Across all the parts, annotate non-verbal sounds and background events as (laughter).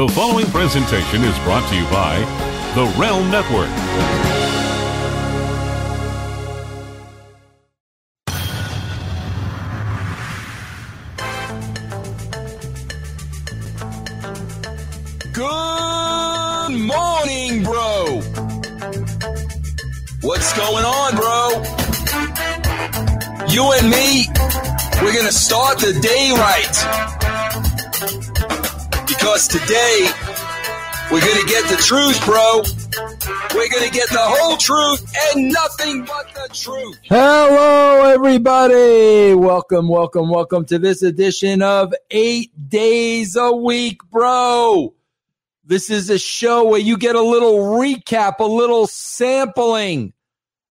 The following presentation is brought to you by The Realm Network. Good morning, bro. What's going on, bro? You and me, we're going to start the day right. Because today, we're going to get the truth, bro. We're going to get the whole truth and nothing but the truth. Hello, everybody. Welcome, welcome, welcome to this edition of Eight Days a Week, bro. This is a show where you get a little recap, a little sampling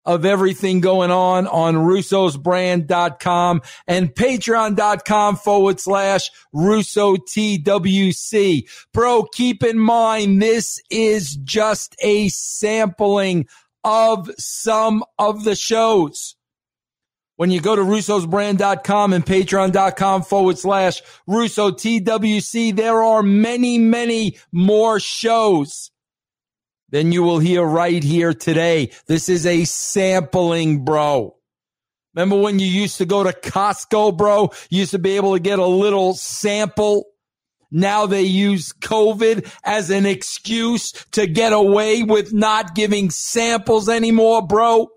of everything going on on russosbrand.com and patreon.com forward slash russo TWC. Bro, keep in mind, this is just a sampling of some of the shows. When you go to russosbrand.com and patreon.com forward slash Russo TWC, there are many, many more shows than you will hear right here today. This is a sampling, bro. Remember when you used to go to Costco, bro? You used to be able to get a little sample. Now they use COVID as an excuse to get away with not giving samples anymore, bro.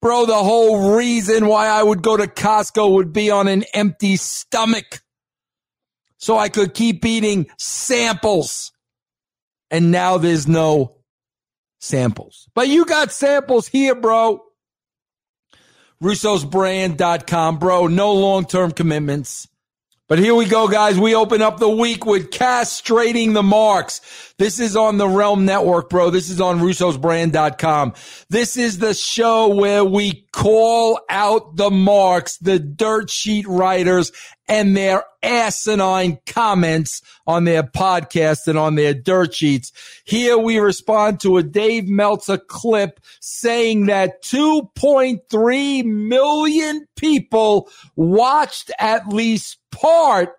Bro, the whole reason why I would go to Costco would be on an empty stomach. So I could keep eating samples. And now there's no samples. But you got samples here, bro. Russo'sBrand.com, bro. No long term commitments. But here we go, guys. We open up the week with castrating the marks. This is on the Realm Network, bro. This is on russosbrand.com. This is the show where we call out the marks, the dirt sheet writers and their asinine comments on their podcast and on their dirt sheets. Here we respond to a Dave Meltzer clip saying that 2.3 million people watched at least part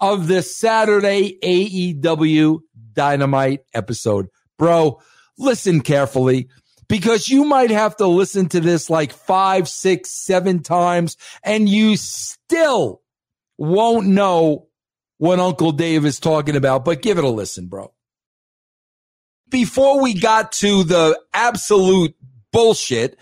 of this Saturday AEW Dynamite episode. Bro, listen carefully because you might have to listen to this like five, six, seven times and you still won't know what Uncle Dave is talking about, but give it a listen, bro. Before we got to the absolute bullshit,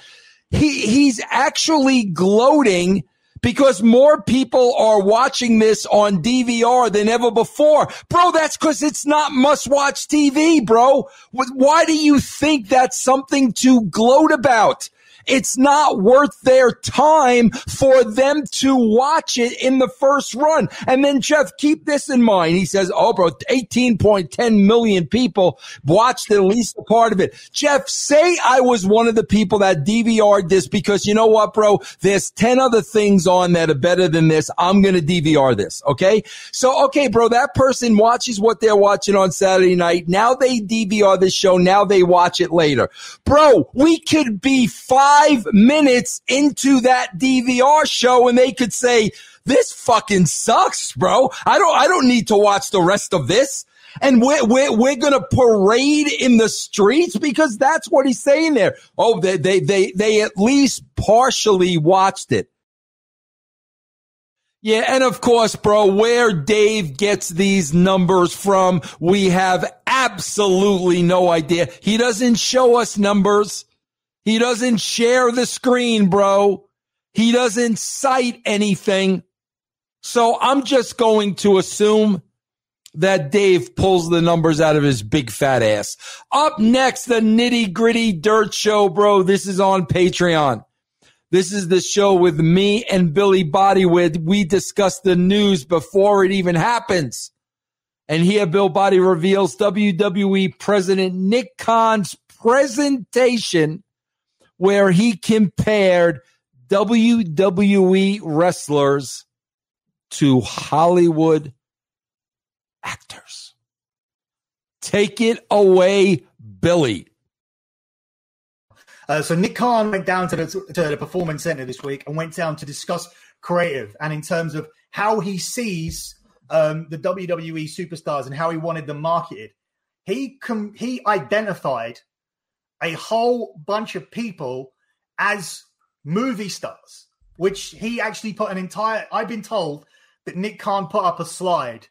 he, he's actually gloating because more people are watching this on DVR than ever before. Bro, that's because it's not must watch TV, bro. Why do you think that's something to gloat about? It's not worth their time for them to watch it in the first run. And then Jeff, keep this in mind. He says, Oh, bro, 18.10 million people watched at least a part of it. Jeff, say I was one of the people that DVR'd this because you know what, bro? There's 10 other things on that are better than this. I'm going to DVR this. Okay. So, okay, bro, that person watches what they're watching on Saturday night. Now they DVR this show. Now they watch it later. Bro, we could be five five minutes into that DVR show and they could say, this fucking sucks, bro. I don't, I don't need to watch the rest of this. And we're, we're, we're going to parade in the streets because that's what he's saying there. Oh, they, they, they, they at least partially watched it. Yeah, and of course, bro, where Dave gets these numbers from, we have absolutely no idea. He doesn't show us numbers. He doesn't share the screen, bro. He doesn't cite anything. So I'm just going to assume that Dave pulls the numbers out of his big fat ass. Up next, the nitty gritty dirt show, bro. This is on Patreon. This is the show with me and Billy Body. Bodywood. We discuss the news before it even happens. And here Bill Body reveals WWE President Nick Khan's presentation where he compared WWE wrestlers to Hollywood actors. Take it away, Billy. Uh, so Nick Khan went down to the, to the Performance Center this week and went down to discuss creative and in terms of how he sees um, the WWE superstars and how he wanted them marketed, he com- he identified a whole bunch of people as movie stars, which he actually put an entire. I've been told that Nick Khan put up a slide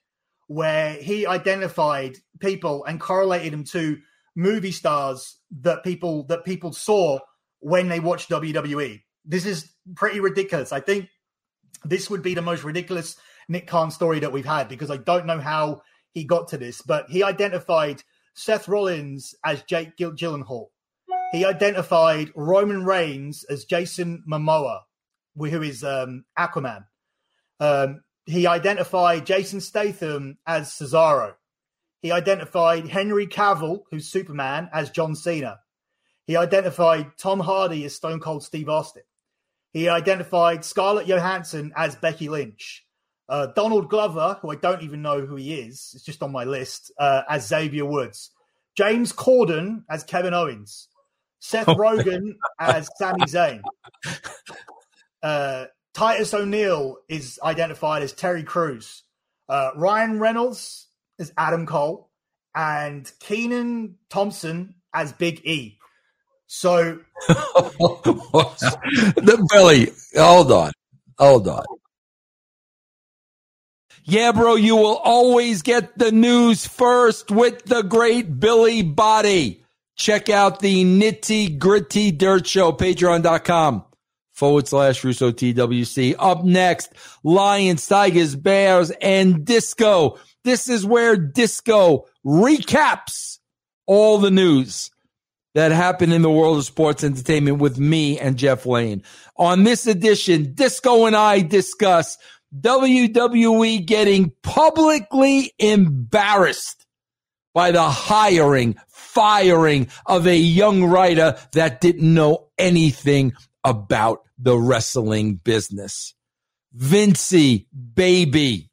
where he identified people and correlated them to movie stars that people that people saw when they watched WWE. This is pretty ridiculous. I think this would be the most ridiculous Nick Khan story that we've had because I don't know how he got to this, but he identified Seth Rollins as Jake Gyllenhaal. He identified Roman Reigns as Jason Momoa, who is um, Aquaman. Um, he identified Jason Statham as Cesaro. He identified Henry Cavill, who's Superman, as John Cena. He identified Tom Hardy as Stone Cold Steve Austin. He identified Scarlett Johansson as Becky Lynch. Uh, Donald Glover, who I don't even know who he is, it's just on my list, uh, as Xavier Woods. James Corden as Kevin Owens. Seth oh Rogen as Sami Zayn. (laughs) Uh, Titus O'Neil is identified as Terry Crews. Uh, Ryan Reynolds as Adam Cole. And Kenan Thompson as Big E. So, (laughs) the Billy, hold on, hold on. Yeah, bro, you will always get the news first with the great Billy Body. Check out the nitty gritty dirt show, patreon.com forward slash Russo TWC. Up next, Lions, Tigers, Bears, and Disco. This is where Disco recaps all the news that happened in the world of sports entertainment with me and Jeff Lane. On this edition, Disco and I discuss WWE getting publicly embarrassed by the hiring, firing of a young writer that didn't know anything about the wrestling business. Vincy, baby,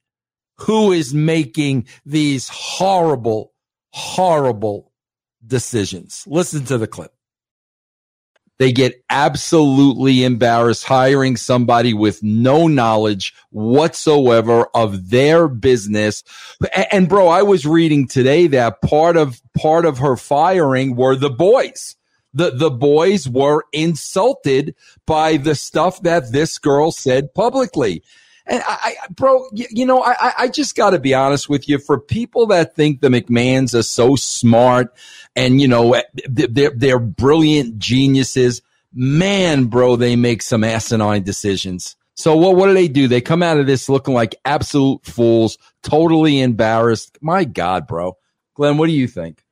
who is making these horrible, horrible decisions. Listen to the clip. They get absolutely embarrassed hiring somebody with no knowledge whatsoever of their business. And bro, I was reading today that part of part of her firing were the boys. The the boys were insulted by the stuff that this girl said publicly. And I, I bro, you, you, know, I, I just got to be honest with you. For people that think the McMahons are so smart and you know eh, they're they're brilliant geniuses, man, bro, they make some asinine decisions. So what what do they do? They come out of this looking like absolute fools, totally embarrassed. My God, bro, Glenn, what do you think?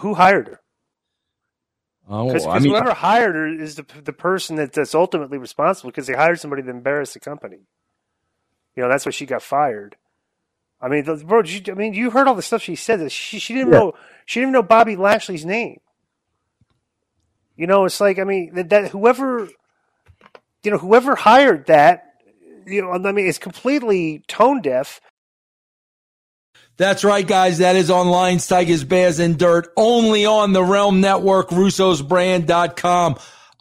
Who hired her? Oh, Because I mean, whoever hired her is the the person that, that's ultimately responsible because they hired somebody to embarrass the company. You know, that's why she got fired. I mean, the, bro, you, I mean, you heard all the stuff she said. That she she didn't Yeah. know she didn't know Bobby Lashley's name. You know, it's like I mean that, that whoever, you know, whoever hired that, you know, I mean, is completely tone deaf. That's right, guys. That is on Lions, Tigers, Bears, and Dirt, only on the Realm Network, russosbrand.com.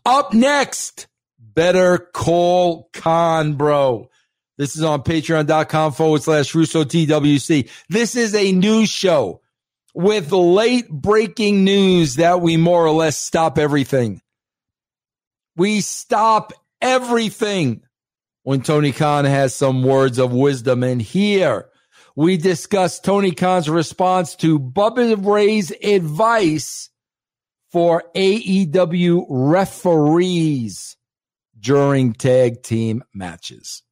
Up next, Better Call Khan, bro. This is on patreon.com forward slash Russo TWC. This is a news show with late breaking news that we more or less stop everything. We stop everything when Tony Khan has some words of wisdom. And here we discuss Tony Khan's response to Bubba Ray's advice for AEW referees during tag team matches.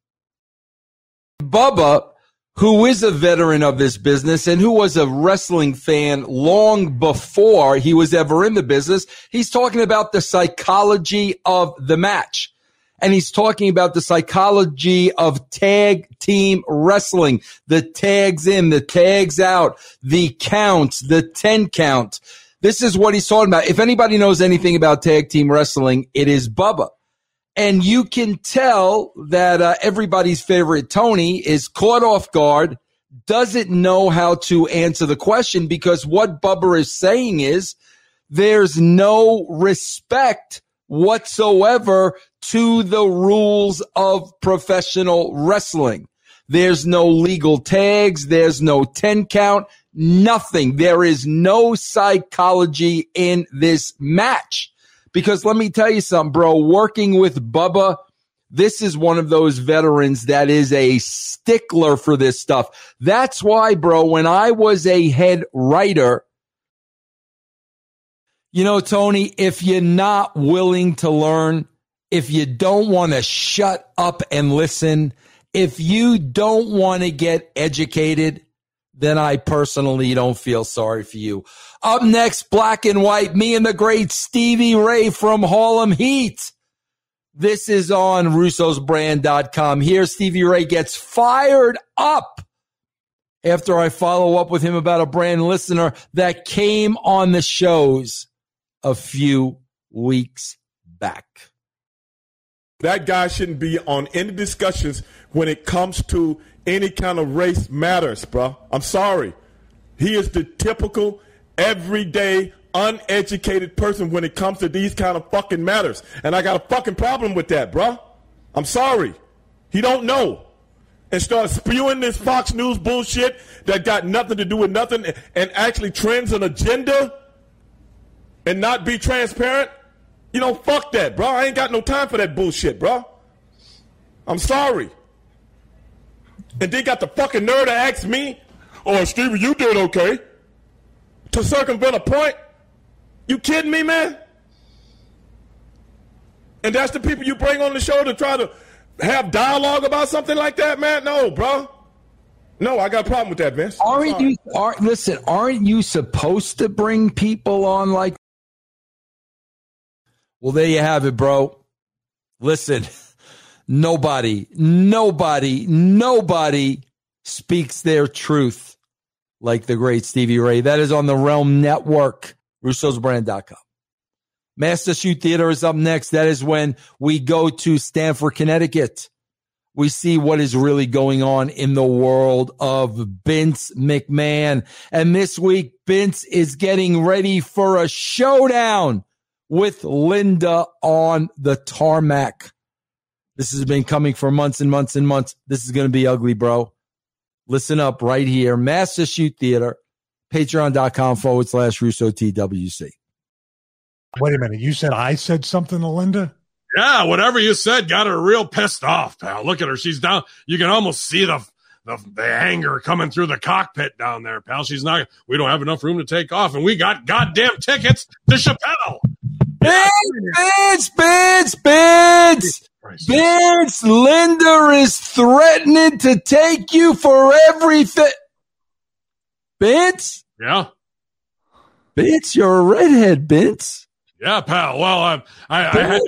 Bubba, who is a veteran of this business and who was a wrestling fan long before he was ever in the business, he's talking about the psychology of the match. And he's talking about the psychology of tag team wrestling, the tags in, the tags out, the counts, the 10 count. This is what he's talking about. If anybody knows anything about tag team wrestling, it is Bubba. And you can tell that uh, everybody's favorite Tony is caught off guard, doesn't know how to answer the question because what Bubba is saying is there's no respect whatsoever to the rules of professional wrestling. There's no legal tags. There's no 10 count. Nothing. There is no psychology in this match. Because let me tell you something, bro. Working with Bubba, this is one of those veterans that is a stickler for this stuff. That's why, bro, when I was a head writer, you know, Tony, if you're not willing to learn, if you don't want to shut up and listen, if you don't want to get educated, then I personally don't feel sorry for you. Up next, black and white, me and the great Stevie Ray from Harlem Heat. This is on russosbrand.com. Here, Stevie Ray gets fired up after I follow up with him about a brand listener that came on the shows a few weeks back. That guy shouldn't be on any discussions when it comes to any kind of race matters, bro. I'm sorry. He is the typical, everyday, uneducated person when it comes to these kind of fucking matters. And I got a fucking problem with that, bro. I'm sorry. He don't know. And start spewing this Fox News bullshit that got nothing to do with nothing and actually trends an agenda and not be transparent. You know, fuck that, bro. I ain't got no time for that bullshit, bro. I'm sorry. And they got the fucking nerve to ask me, oh, Stevie, you did okay. To circumvent a point? You kidding me, man? And that's the people you bring on the show to try to have dialogue about something like that, man? No, bro. No, I got a problem with that, Vince. Aren't you? Are, listen, aren't you supposed to bring people on like? Well, there you have it, bro. Listen, (laughs) nobody, nobody, nobody speaks their truth like the great Stevie Ray. That is on the Realm Network, russosbrand.com. Master Shoot Theater is up next. That is when we go to Stamford, Connecticut. We see what is really going on in the world of Vince McMahon. And this week, Vince is getting ready for a showdown with Linda on the tarmac. This has been coming for months and months and months. This is going to be ugly, bro. Listen up right here. Master Shoot Theater, patreon.com forward slash Russo TWC. Wait a minute. You said I said something to Linda? Yeah, whatever you said got her real pissed off, pal. Look at her. She's down. You can almost see the the, the anger coming through the cockpit down there, pal. She's not. We don't have enough room to take off, and we got goddamn tickets to Chappelle. Vince, Vince, Vince, Vince, Linda is threatening to take you for everything. Vince? Yeah. Vince, you're a redhead, Vince. Yeah, pal. Well, I, I, I had.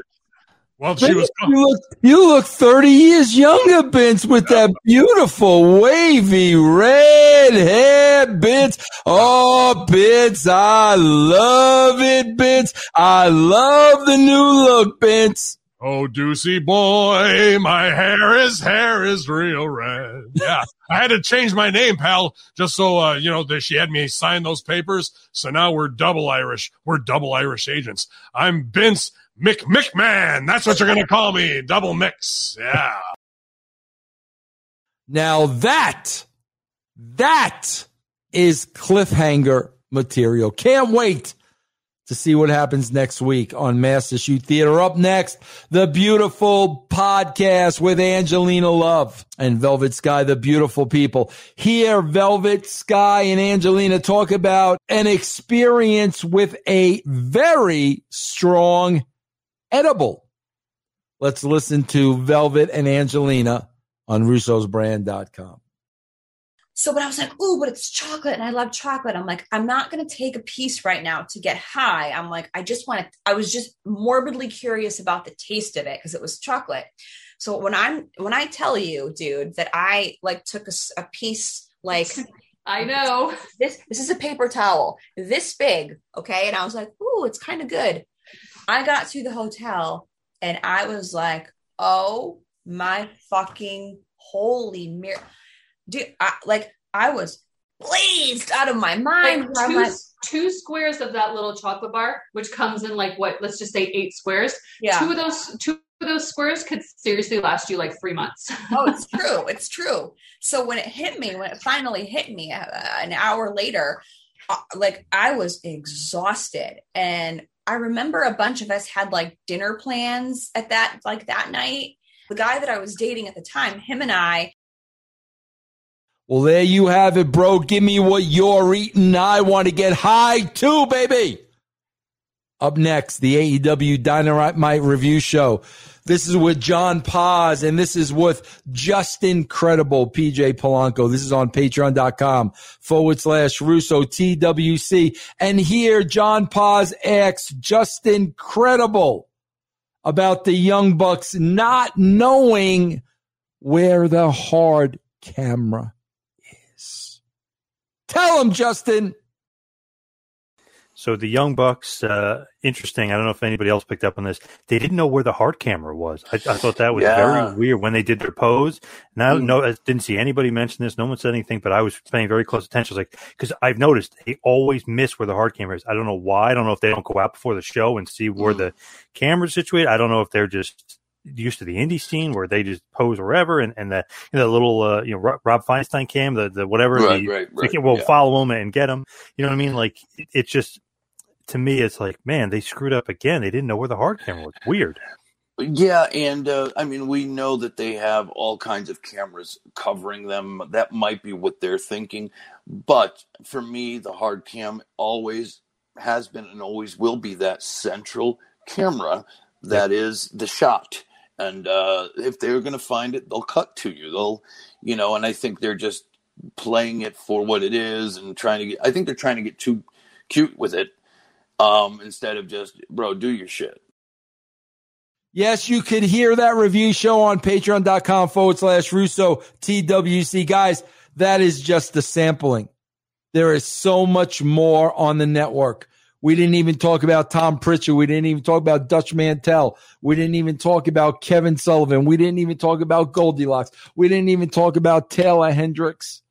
Well, she was. You look, you look 30 years younger, Vince, with that beautiful wavy red hair, Vince. Oh, Vince, I love it, Vince. I love the new look, Vince. Oh, Deucey boy, my hair is hair is real red. Yeah, I had to change my name, pal, just so uh, you know that she had me sign those papers. So now we're double Irish. We're double Irish agents. I'm Vince Mick McMahon. That's what you're gonna call me. Double mix. Yeah. Now that that is cliffhanger material. Can't wait to see what happens next week on Master Shoot Theater. Up next, the beautiful podcast with Angelina Love and Velvet Sky, the beautiful people. Here, Velvet Sky and Angelina talk about an experience with a very strong edible. Let's listen to Velvet and Angelina on russosbrand.com. So, but I was like, ooh, but it's chocolate and I love chocolate. I'm like, I'm not going to take a piece right now to get high. I'm like, I just want to, I was just morbidly curious about the taste of it because it was chocolate. So when I'm, when I tell you, dude, that I like took a, a piece, like, (laughs) I know this, this is a paper towel this big. Okay. And I was like, ooh, it's kind of good. I got to the hotel and I was like, oh my fucking holy mirror dude, I, like I was blazed out of my mind. Like two, two, squares of that little chocolate bar, which comes in like what? Let's just say eight squares. Yeah. Two of those, two of those squares could seriously last you like three months. (laughs) oh, it's true. It's true. So when it hit me, when it finally hit me uh, an hour later, uh, like I was exhausted. And I remember a bunch of us had like dinner plans at that, like that night. The guy that I was dating at the time, him and I, Well, there you have it, bro. Give me what you're eating. I want to get high too, baby. Up next, the AEW Dynamite review show. This is with John Paz, and this is with Justin Credible PJ Polaco. This is on patreon.com forward slash Russo TWC. And here, John Paz asks Justin Credible about the Young Bucks not knowing where the hard camera is. Tell him, Justin. So the Young Bucks, uh, interesting. I don't know if anybody else picked up on this. They didn't know where the hard camera was. I, I thought that was Yeah. very weird when they did their pose. And I Mm. no, I didn't see anybody mention this. No one said anything, but I was paying very close attention. I was like, because I've noticed they always miss where the hard camera is. I don't know why. I don't know if they don't go out before the show and see where the camera's situated. I don't know if they're just used to the indie scene where they just pose wherever and, and the you know, the little uh, you know Rob, Feinstein cam the the whatever Right, the, right, they right, can, will yeah. follow them and get them. You know what I mean? Like it, it's just to me, it's like man, they screwed up again. They didn't know where the hard camera was. Weird. Yeah, and uh, I mean, we know that they have all kinds of cameras covering them. That might be what they're thinking. But for me, the hard cam always has been and always will be that central camera that is the shot. And uh, if they're going to find it, they'll cut to you. They'll, you know, and I think they're just playing it for what it is and trying to get, I think they're trying to get too cute with it um, instead of just, bro, do your shit. Yes, you could hear that review show on patreon.com forward slash Russo TWC. Guys, that is just the sampling. There is so much more on the network. We didn't even talk about Tom Prichard. We didn't even talk about Dutch Mantell. We didn't even talk about Kevin Sullivan. We didn't even talk about Goldilocks. We didn't even talk about Taylor Hendricks.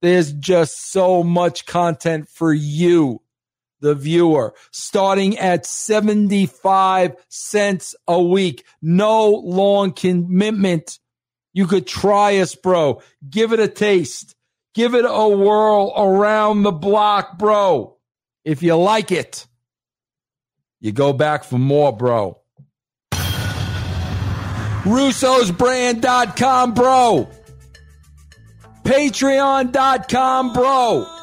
There's just so much content for you, the viewer, starting at 75 cents a week. No long commitment. You could try us, bro. Give it a taste. Give it a whirl around the block, bro. If you like it, you go back for more, bro. Russo'sBrand.com, bro. Patreon.com, bro.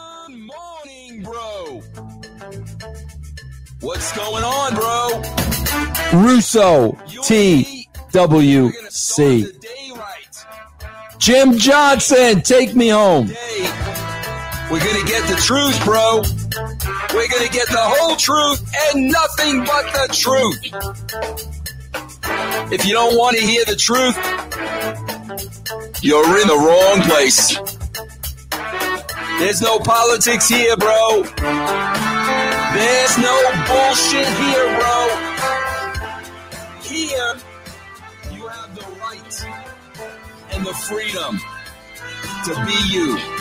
What's going on, bro? Russo TWC. Jim Johnston, take me home. We're gonna get the truth, bro. We're gonna get the whole truth and nothing but the truth. If you don't want to hear the truth, you're in the wrong place. There's no politics here, bro. There's no bullshit here, bro. Here, you have the right and the freedom to be you.